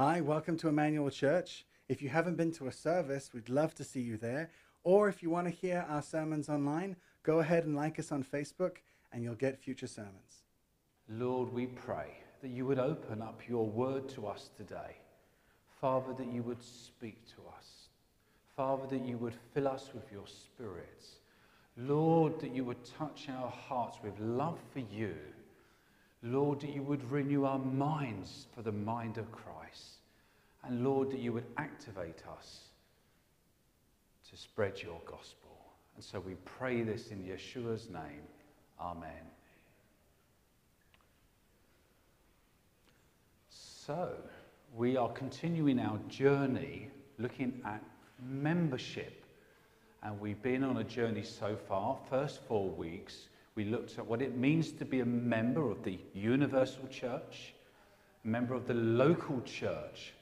Hi, welcome to Emmanuel Church. If you haven't been to a service, we'd love to see you there. Or if you want to hear our sermons online, go ahead and like us on Facebook and you'll get future sermons. Lord, we pray that you would open up your word to us today. Father, that you would speak to us. Father, that you would fill us with your spirit. Lord, that you would touch our hearts with love for you. Lord, that you would renew our minds for the mind of Christ. And Lord, that you would activate us to spread your gospel. And so we pray this in Yeshua's name. Amen. So, we are continuing our journey looking at membership. And we've been on a journey so far, first four weeks. We looked at what it means to be a member of the universal church, a member of the local church,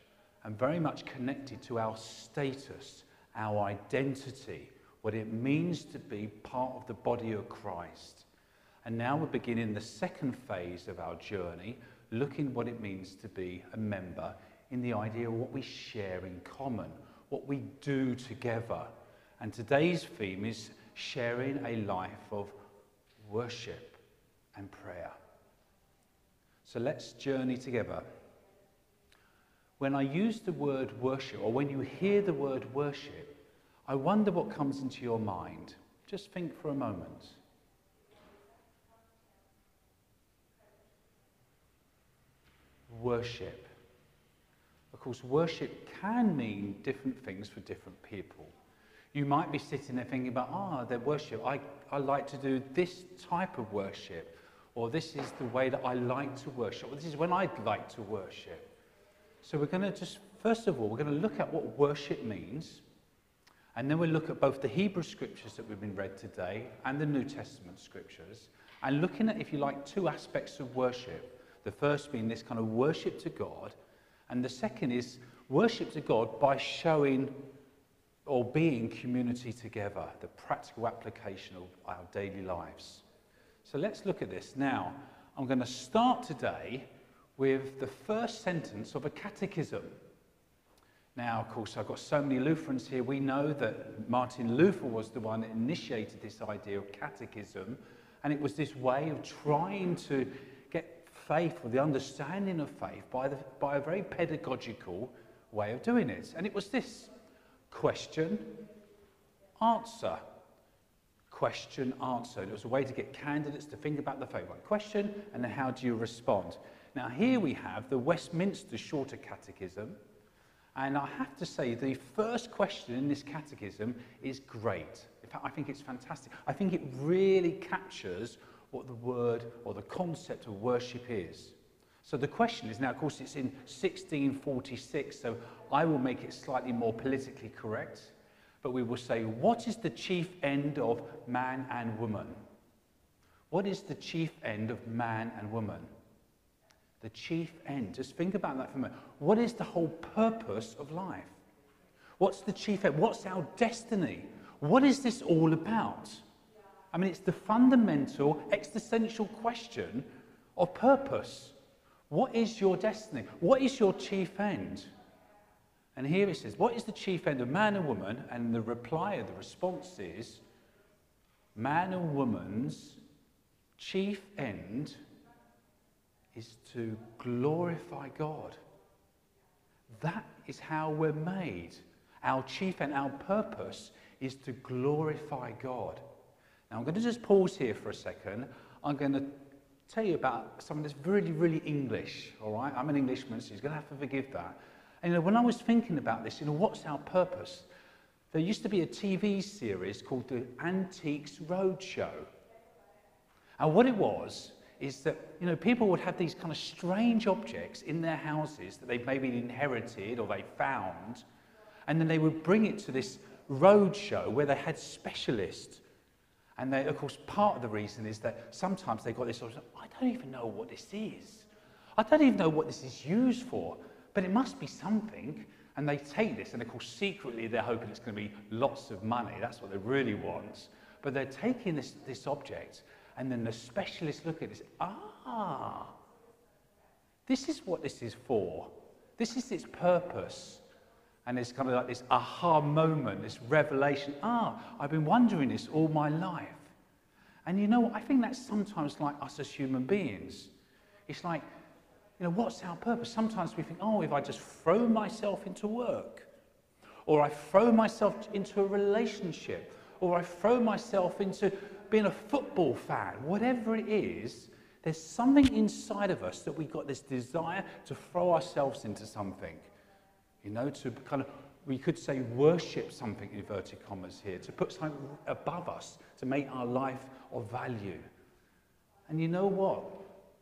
and very much connected to our status, our identity, what it means to be part of the body of Christ. And now we're beginning the second phase of our journey, looking what it means to be a member in the idea of what we share in common, what we do together. And today's theme is sharing a life of worship and prayer. So let's journey together. When I use the word worship, or when you hear the word worship, I wonder what comes into your mind. Just think for a moment. Worship. Of course, worship can mean different things for different people. You might be sitting there thinking about, ah, oh, their worship. I, I like to do this type of worship, or this is the way that I like to worship, or this is when I'd like to worship. So we're going to just, first of all, we're going to look at what worship means, and then we'll look at both the Hebrew scriptures that we've been read today and the New Testament scriptures, and looking at, if you like, two aspects of worship. The first being this kind of worship to God, and the second is worship to God by showing or being community together, the practical application of our daily lives. So let's look at this. Now, I'm going to start today with the first sentence of a catechism. Now, of course, I've got so many Lutherans here. We know that Martin Luther was the one that initiated this idea of catechism, and it was this way of trying to get faith or the understanding of faith by, the, by a very pedagogical way of doing it. And it was this question, answer. Question, answer. It was a way to get candidates to think about the faith. One question, and then how do you respond? Now, here we have the Westminster Shorter Catechism. And I have to say, the first question in this catechism is great. In fact, I think it's fantastic. I think it really captures what the word or the concept of worship is. So the question is now, of course, it's in 1646, so I will make it slightly more politically correct. But we will say, what is the chief end of man and woman? What is the chief end of man and woman? The chief end. Just think about that for a moment. What is the whole purpose of life? What's the chief end? What's our destiny? What is this all about? I mean, it's the fundamental existential question of purpose. What is your destiny? What is your chief end? And here it says, What is the chief end of man and woman? And the reply, or the response is, Man and woman's chief end is to glorify God. That is how we're made. Our chief and our purpose is to glorify God. Now, I'm going to just pause here for a second. I'm going to tell you about something that's really, really English, all right? I'm an Englishman, so you're going to have to forgive that. And, you know, when I was thinking about this, you know, what's our purpose? There used to be a TV series called the Antiques Roadshow. And what it was is that, you know, people would have these kind of strange objects in their houses that they've maybe inherited or they found, and then they would bring it to this roadshow where they had specialists and they, of course, part of the reason is that sometimes they've got this sort of, I don't even know what this is. I don't even know what this is used for, but it must be something. And they take this, and of course, secretly, they're hoping it's going to be lots of money. That's what they really want. But they're taking this, this object, and then the specialists look at this. Ah, this is what this is for. This is its purpose. And it's kind of like this aha moment, this revelation. Ah, I've been wondering this all my life. And you know what? I think that's sometimes like us as human beings. It's like, you know, what's our purpose? Sometimes we think, oh, if I just throw myself into work, or I throw myself into a relationship, or I throw myself into being a football fan, whatever it is, there's something inside of us that we've got this desire to throw ourselves into something. You know, to kind of, we could say worship something, inverted commas here, to put something above us, to make our life of value. And you know what?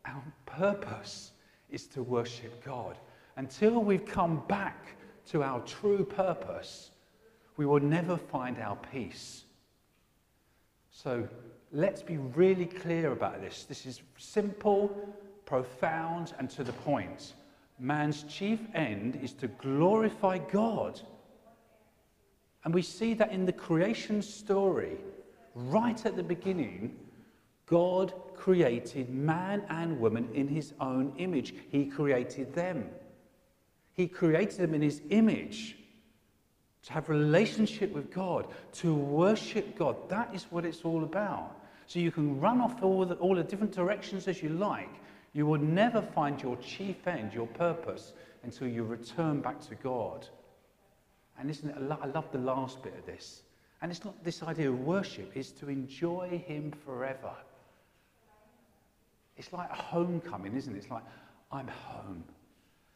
Our purpose is to worship God. Until we've come back to our true purpose, we will never find our peace. So let's be really clear about this. This is simple, profound, and to the point. Man's chief end is to glorify God. And we see that in the creation story, right at the beginning, God created man and woman in his own image. He created them. He created them in his image to have relationship with God, to worship God. That is what it's all about. So you can run off all the, all the different directions as you like. You will never find your chief end, your purpose, until you return back to God. And isn't it, I love the last bit of this. And it's not this idea of worship, it's to enjoy Him forever. It's like a homecoming, isn't it? It's like, I'm home.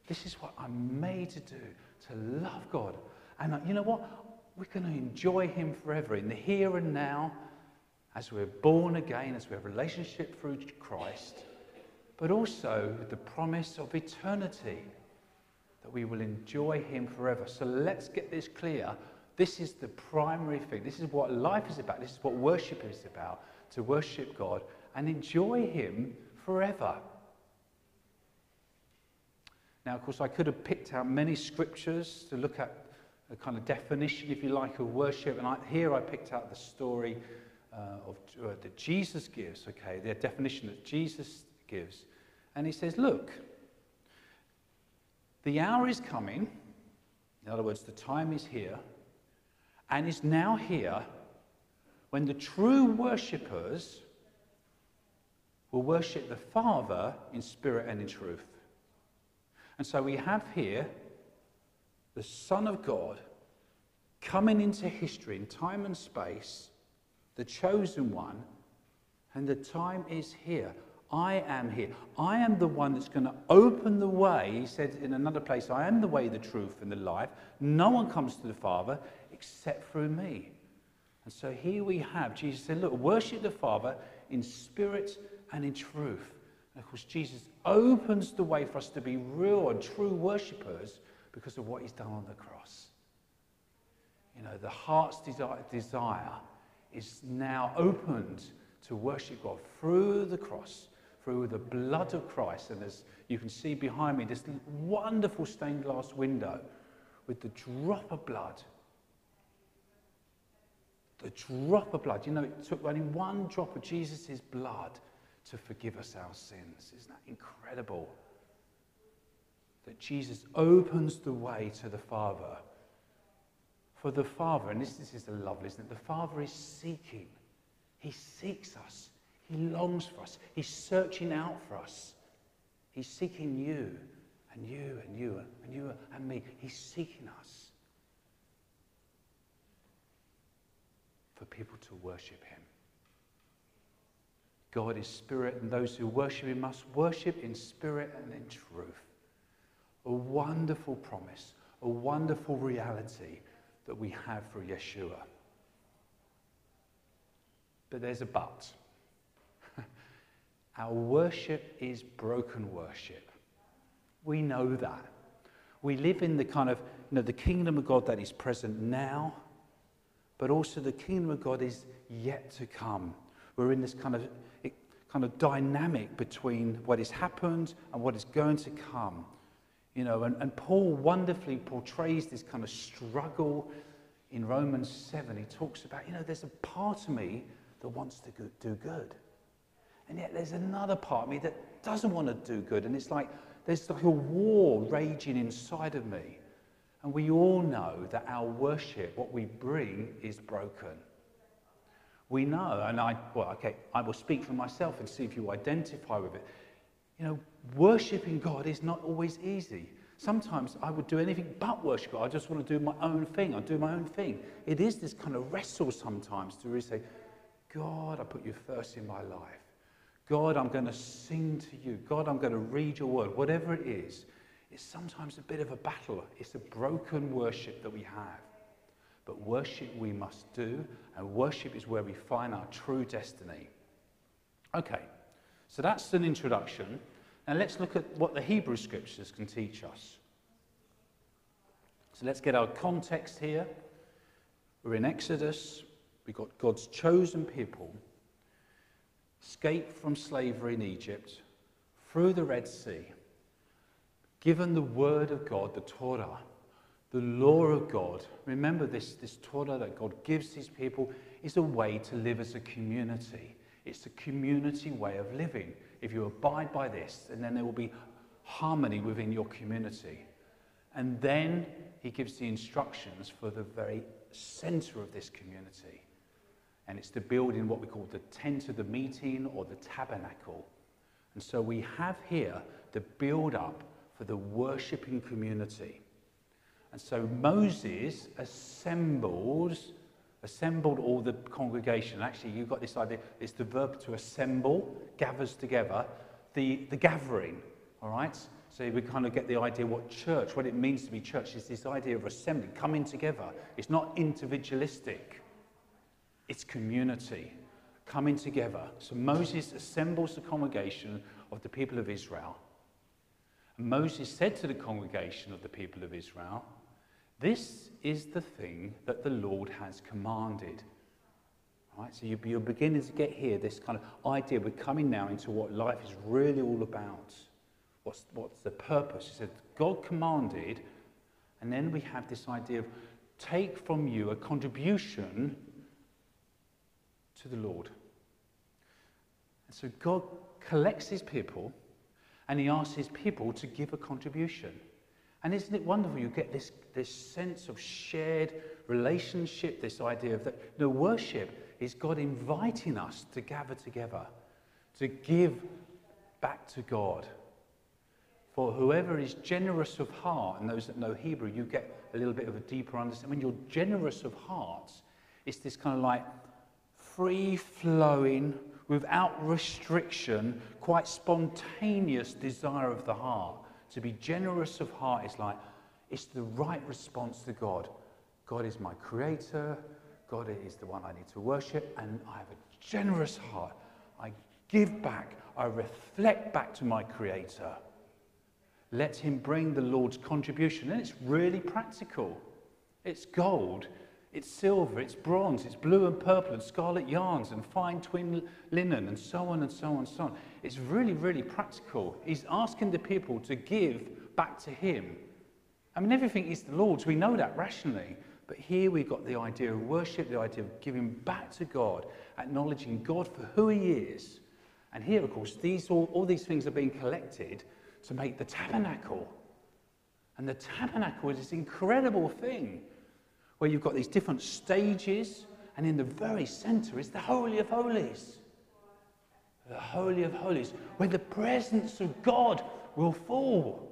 This is what I'm made to do, to love God. And you know what? We're going to enjoy Him forever in the here and now, as we're born again, as we have a relationship through Christ, but also the promise of eternity that we will enjoy Him forever. So let's get this clear. This is the primary thing. This is what life is about. This is what worship is about to worship God and enjoy Him forever. Now, of course, I could have picked out many scriptures to look at a kind of definition, if you like, of worship. And I, here I picked out the story uh, of, uh, that Jesus gives, okay, the definition that Jesus gives. And he says, Look, the hour is coming. In other words, the time is here and is now here when the true worshippers will worship the Father in spirit and in truth. And so we have here the Son of God coming into history in time and space, the chosen one, and the time is here. I am here. I am the one that's going to open the way. He said in another place, I am the way, the truth, and the life. No one comes to the Father except through me. And so here we have Jesus said, Look, worship the Father in spirit and in truth. And of course, Jesus opens the way for us to be real and true worshippers because of what he's done on the cross. You know, the heart's desire, desire is now opened to worship God through the cross, through the blood of Christ. And as you can see behind me, this wonderful stained glass window with the drop of blood. The drop of blood. You know, it took only one drop of Jesus' blood to forgive us our sins. Isn't that incredible? That Jesus opens the way to the Father. For the Father, and this, this is the lovely, isn't it? The Father is seeking. He seeks us. He longs for us. He's searching out for us. He's seeking you and you and you and you and me. He's seeking us for people to worship him. God is spirit, and those who worship him must worship in spirit and in truth. A wonderful promise, a wonderful reality that we have through Yeshua. But there's a but. Our worship is broken worship. We know that. We live in the kind of, you know, the kingdom of God that is present now, but also the kingdom of God is yet to come. We're in this kind of kind of dynamic between what has happened and what is going to come. You know, and, and Paul wonderfully portrays this kind of struggle in Romans 7. He talks about, you know, there's a part of me that wants to do good. And yet there's another part of me that doesn't want to do good. And it's like, There's like a war raging inside of me. And we all know that our worship, what we bring, is broken. We know, and I, well, okay, I will speak for myself and see if you identify with it. You know, worshipping God is not always easy. Sometimes I would do anything but worship God. I just want to do my own thing. I do my own thing. It is this kind of wrestle sometimes to really say, God, I put you first in my life. God, I'm going to sing to you. God, I'm going to read your word. Whatever it is, it's sometimes a bit of a battle. It's a broken worship that we have. But worship we must do, and worship is where we find our true destiny. Okay, so that's an introduction. Now let's look at what the Hebrew scriptures can teach us. So let's get our context here. We're in Exodus, we've got God's chosen people, escaped from slavery in Egypt, through the Red Sea, given the word of God, the Torah, the law of God. Remember this, this Torah that God gives his people is a way to live as a community. It's a community way of living. If you abide by this, and then there will be harmony within your community. And then he gives the instructions for the very center of this community. And it's to build in what we call the tent of the meeting or the tabernacle. And so we have here the build up for the worshipping community. And so Moses assembles assembled all the congregation. Actually, you've got this idea, it's the verb to assemble, gathers together, the, the gathering, all right? So we kind of get the idea what church, what it means to be church, is this idea of assembling, coming together. It's not individualistic, it's community, coming together. So Moses assembles the congregation of the people of Israel. And Moses said to the congregation of the people of Israel, this is the thing that the Lord has commanded. Right? So you're beginning to get here this kind of idea. We're coming now into what life is really all about. What's, what's the purpose? He said, God commanded, and then we have this idea of take from you a contribution to the Lord. And so God collects his people and he asks his people to give a contribution. And isn't it wonderful? You get this, this sense of shared relationship, this idea of that the worship is God inviting us to gather together, to give back to God. For whoever is generous of heart, and those that know Hebrew, you get a little bit of a deeper understanding. When you're generous of heart, it's this kind of like free flowing, without restriction, quite spontaneous desire of the heart to be generous of heart is like, it's the right response to God. God is my creator. God is the one I need to worship. And I have a generous heart. I give back. I reflect back to my creator. Let him bring the Lord's contribution. And it's really practical. It's gold, it's silver, it's bronze, it's blue and purple and scarlet yarns and fine twin linen and so on and so on and so on. It's really, really practical. He's asking the people to give back to him. I mean, everything is the Lord's. We know that rationally. But here we've got the idea of worship, the idea of giving back to God, acknowledging God for who he is. And here, of course, these, all, all these things are being collected to make the tabernacle. And the tabernacle is this incredible thing where you've got these different stages, and in the very center is the Holy of Holies the Holy of Holies, where the presence of God will fall.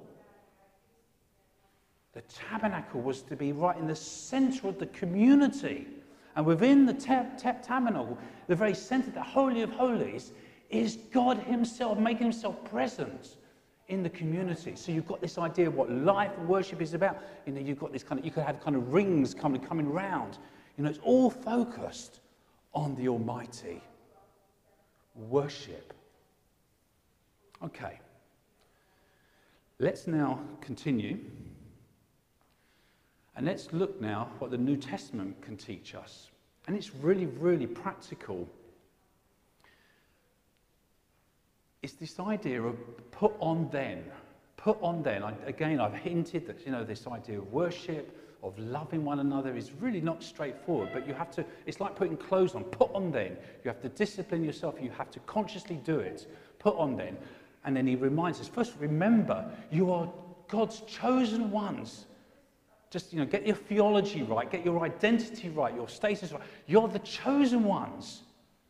The tabernacle was to be right in the center of the community. And within the tabernacle, the very center, the Holy of Holies, is God Himself making Himself present in the community. So you've got this idea of what life and worship is about. You know, you've got this kind of, you could have kind of rings coming, coming round. You know, it's all focused on the Almighty worship. Okay. Let's now continue. And let's look now what the New Testament can teach us. And it's really, really practical. It's this idea of put on then. Put on then. I, again, I've hinted that, you know, this idea of worship, of loving one another is really not straightforward, but you have to, it's like putting clothes on. Put on then. You have to discipline yourself. You have to consciously do it. Put on then. And then he reminds us first, remember, you are God's chosen ones. Just, you know, get your theology right, get your identity right, your status right. You're the chosen ones.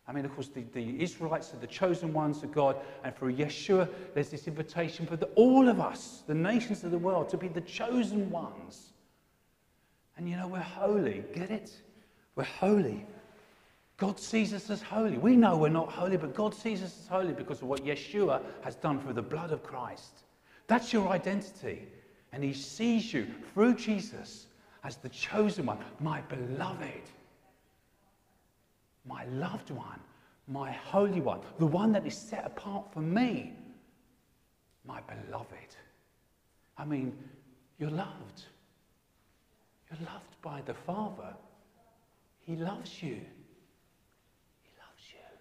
I mean, of course, the, the Israelites are the chosen ones of God, and for Yeshua, there's this invitation for the, all of us, the nations of the world, to be the chosen ones. And you know, we're holy. Get it? We're holy. God sees us as holy. We know we're not holy, but God sees us as holy because of what Yeshua has done through the blood of Christ. That's your identity. And He sees you through Jesus as the chosen one, my beloved my loved one, my holy one, the one that is set apart for me, my beloved. I mean, you're loved. You're loved by the Father. He loves you. He loves you.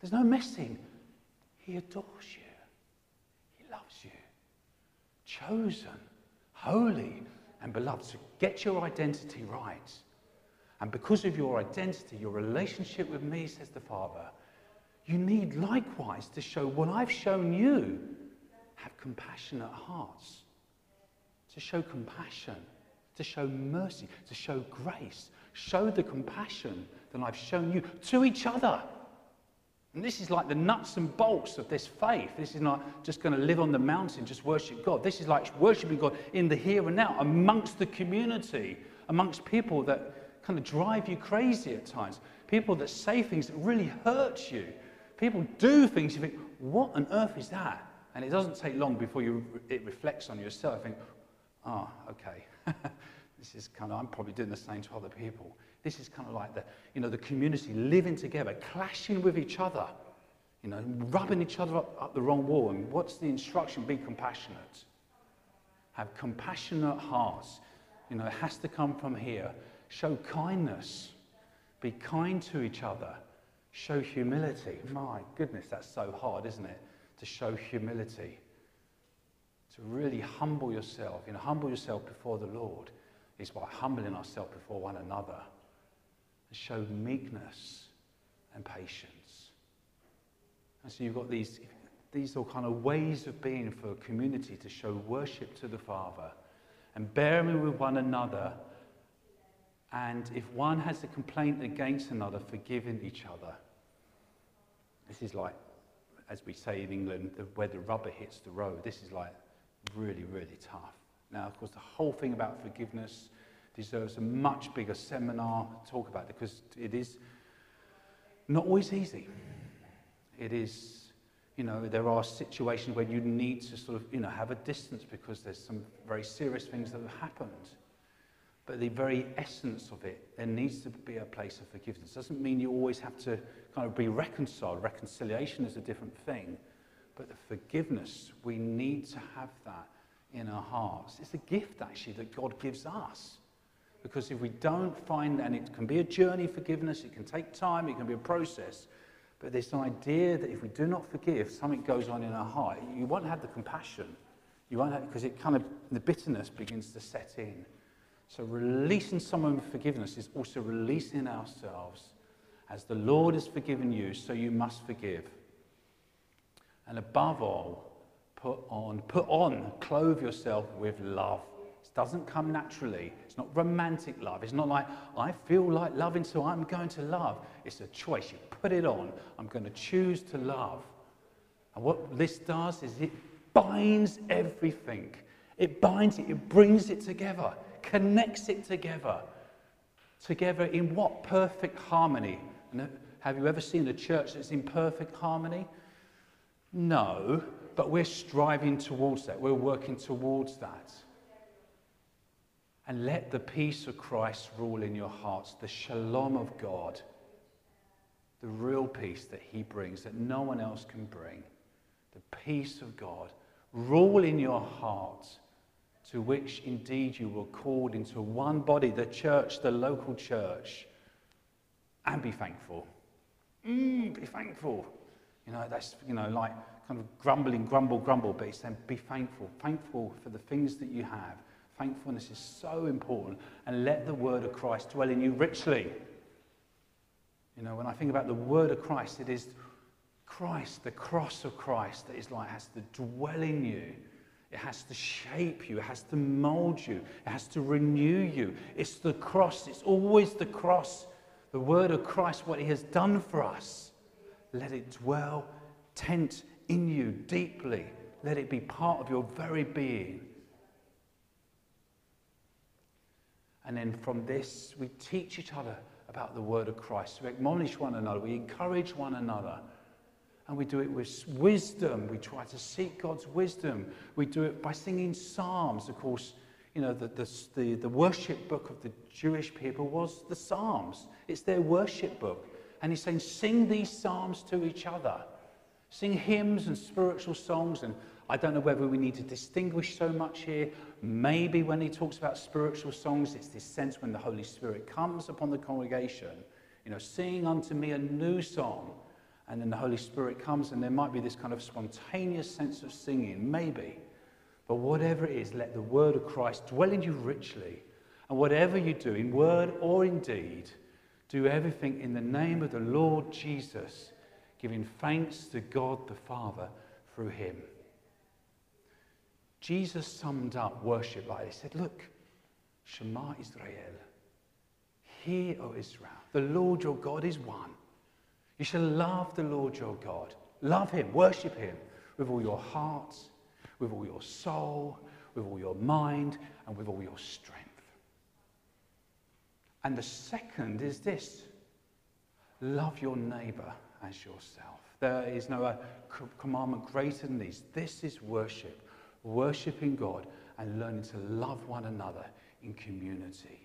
There's no messing. He adores you. He loves you. Chosen, holy, and beloved. So get your identity right. And because of your identity, your relationship with me, says the Father, you need likewise to show what I've shown you. Have compassionate hearts. To show compassion, to show mercy, to show grace. Show the compassion that I've shown you to each other. And this is like the nuts and bolts of this faith. This is not just going to live on the mountain, just worship God. This is like worshiping God in the here and now, amongst the community, amongst people that kind of drive you crazy at times. People that say things that really hurt you. People do things you think, what on earth is that? And it doesn't take long before you, it reflects on yourself. I think, oh, okay. this is kind of, I'm probably doing the same to other people. This is kind of like the, you know, the community living together, clashing with each other, you know, rubbing each other up, up the wrong wall. And what's the instruction? Be compassionate. Have compassionate hearts. You know, it has to come from here. Show kindness. Be kind to each other. Show humility. My goodness, that's so hard, isn't it? To show humility. To really humble yourself. You know, humble yourself before the Lord is by humbling ourselves before one another. And show meekness and patience. And so you've got these, these all kind of ways of being for a community to show worship to the Father and bearing with one another and if one has a complaint against another, forgiving each other. This is like, as we say in England, the, where the rubber hits the road. This is like really, really tough. Now, of course, the whole thing about forgiveness deserves a much bigger seminar to talk about it because it is not always easy. It is, you know, there are situations where you need to sort of, you know, have a distance because there's some very serious things that have happened. But the very essence of it, there needs to be a place of forgiveness. It Doesn't mean you always have to kind of be reconciled. Reconciliation is a different thing. But the forgiveness, we need to have that in our hearts. It's a gift, actually, that God gives us. Because if we don't find, and it can be a journey, forgiveness, it can take time, it can be a process. But this idea that if we do not forgive, something goes on in our heart, you won't have the compassion. You won't have, because it kind of, the bitterness begins to set in. So releasing someone with forgiveness is also releasing ourselves. As the Lord has forgiven you, so you must forgive. And above all, put on, put on, clothe yourself with love. It doesn't come naturally. It's not romantic love. It's not like, I feel like loving, so I'm going to love. It's a choice. You put it on. I'm going to choose to love. And what this does is it binds everything. It binds it, it brings it together connects it together. Together in what? Perfect harmony. And have you ever seen a church that's in perfect harmony? No, but we're striving towards that. We're working towards that. And let the peace of Christ rule in your hearts, the shalom of God, the real peace that He brings that no one else can bring, the peace of God, rule in your hearts to which indeed you were called into one body, the church, the local church, and be thankful. Mm, be thankful. You know, that's, you know, like kind of grumbling, grumble, grumble, but he's saying be thankful. Thankful for the things that you have. Thankfulness is so important. And let the word of Christ dwell in you richly. You know, when I think about the word of Christ, it is Christ, the cross of Christ that is like has to dwell in you. It has to shape you. It has to mold you. It has to renew you. It's the cross. It's always the cross. The word of Christ, what he has done for us. Let it dwell, tent in you deeply. Let it be part of your very being. And then from this, we teach each other about the word of Christ. We admonish one another. We encourage one another. And we do it with wisdom. We try to seek God's wisdom. We do it by singing psalms. Of course, you know, the, the, the, the worship book of the Jewish people was the Psalms. It's their worship book. And he's saying, sing these psalms to each other. Sing hymns and spiritual songs. And I don't know whether we need to distinguish so much here. Maybe when he talks about spiritual songs, it's this sense when the Holy Spirit comes upon the congregation, you know, sing unto me a new song. And then the Holy Spirit comes, and there might be this kind of spontaneous sense of singing, maybe. But whatever it is, let the word of Christ dwell in you richly. And whatever you do, in word or in deed, do everything in the name of the Lord Jesus, giving thanks to God the Father through him. Jesus summed up worship like this. He said, Look, Shema Israel. Hear, O Israel, the Lord your God is one. You shall love the Lord your God. Love him, worship him with all your heart, with all your soul, with all your mind, and with all your strength. And the second is this love your neighbor as yourself. There is no uh, commandment greater than these. This is worship, worshiping God and learning to love one another in community.